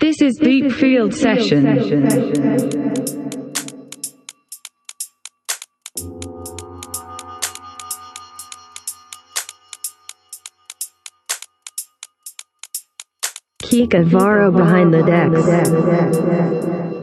This is Deep Field Session. Kika Varo behind the decks.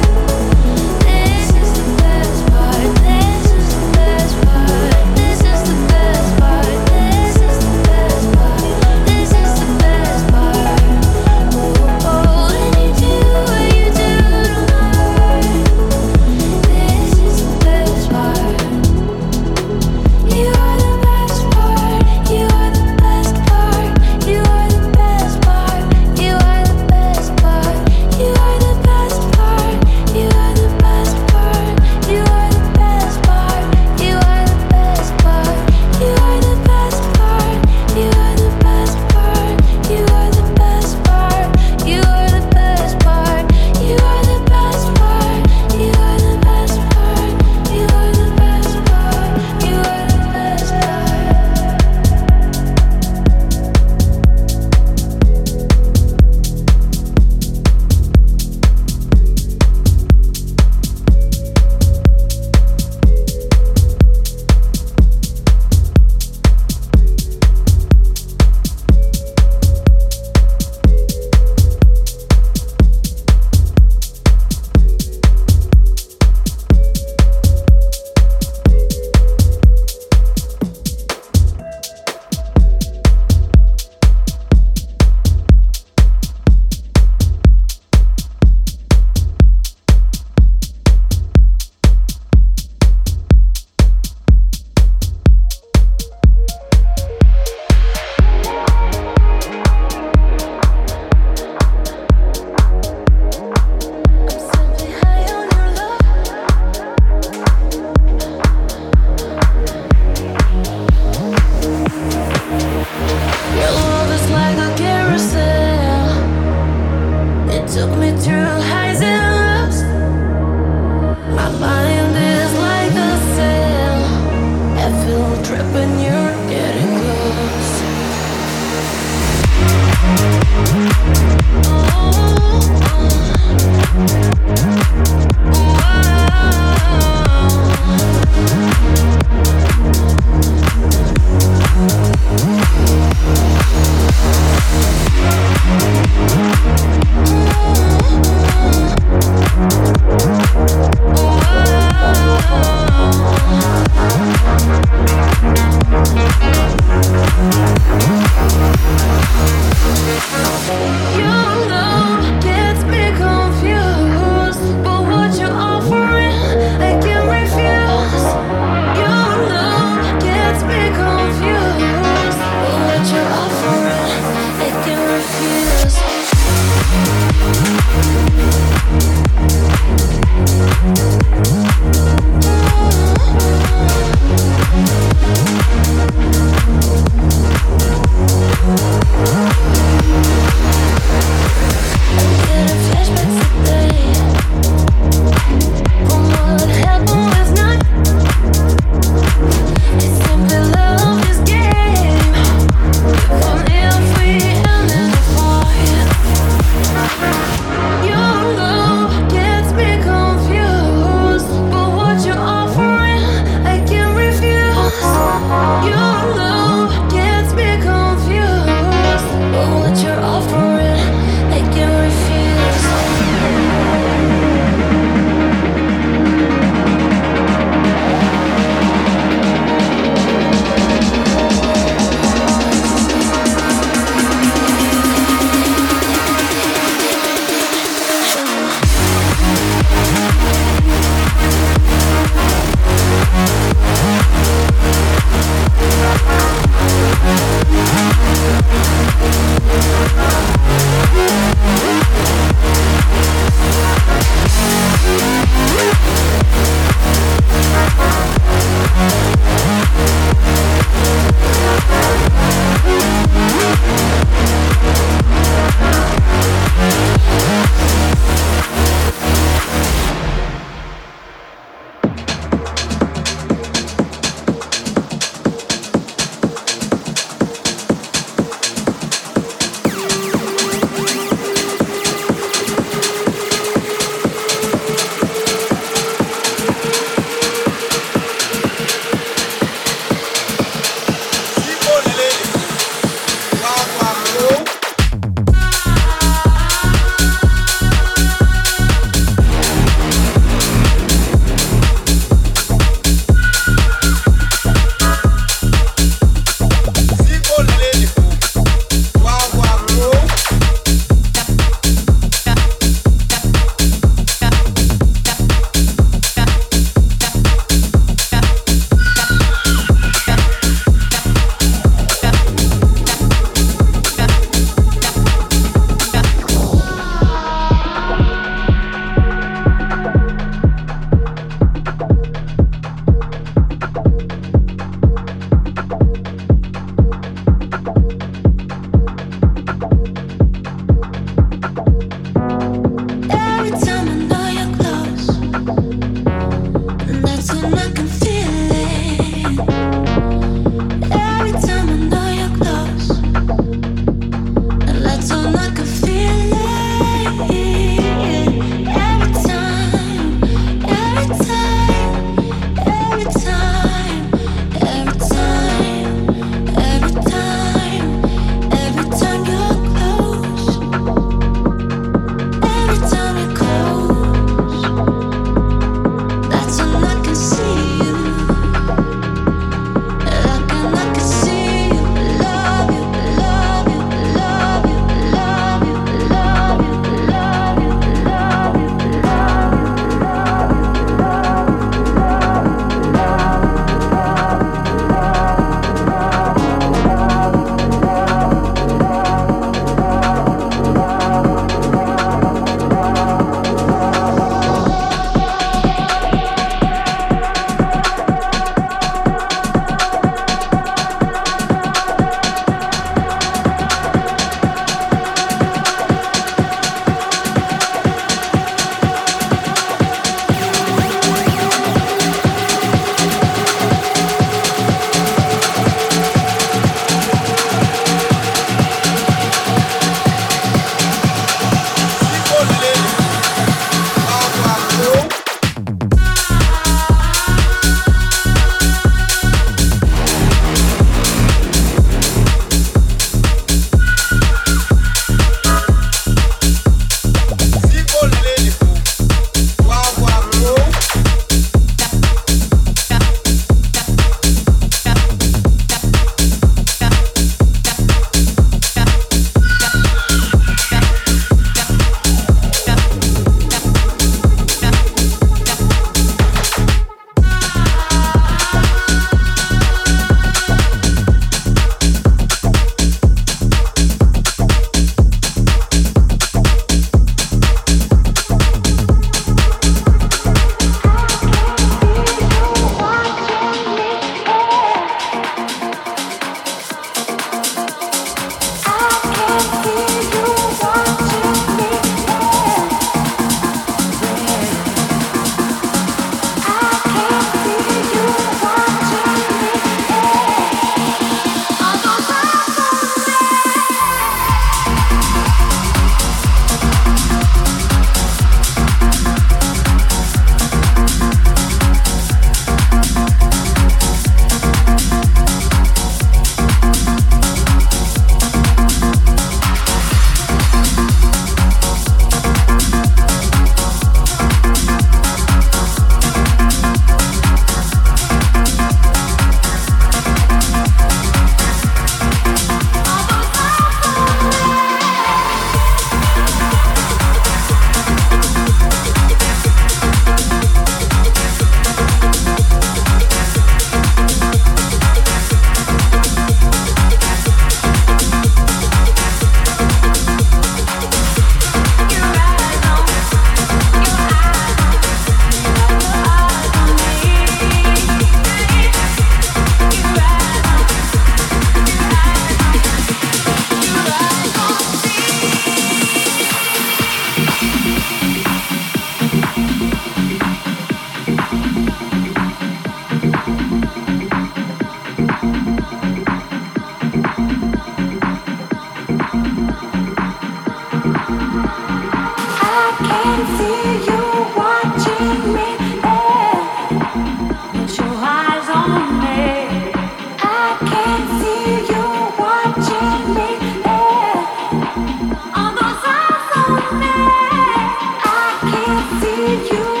I'm in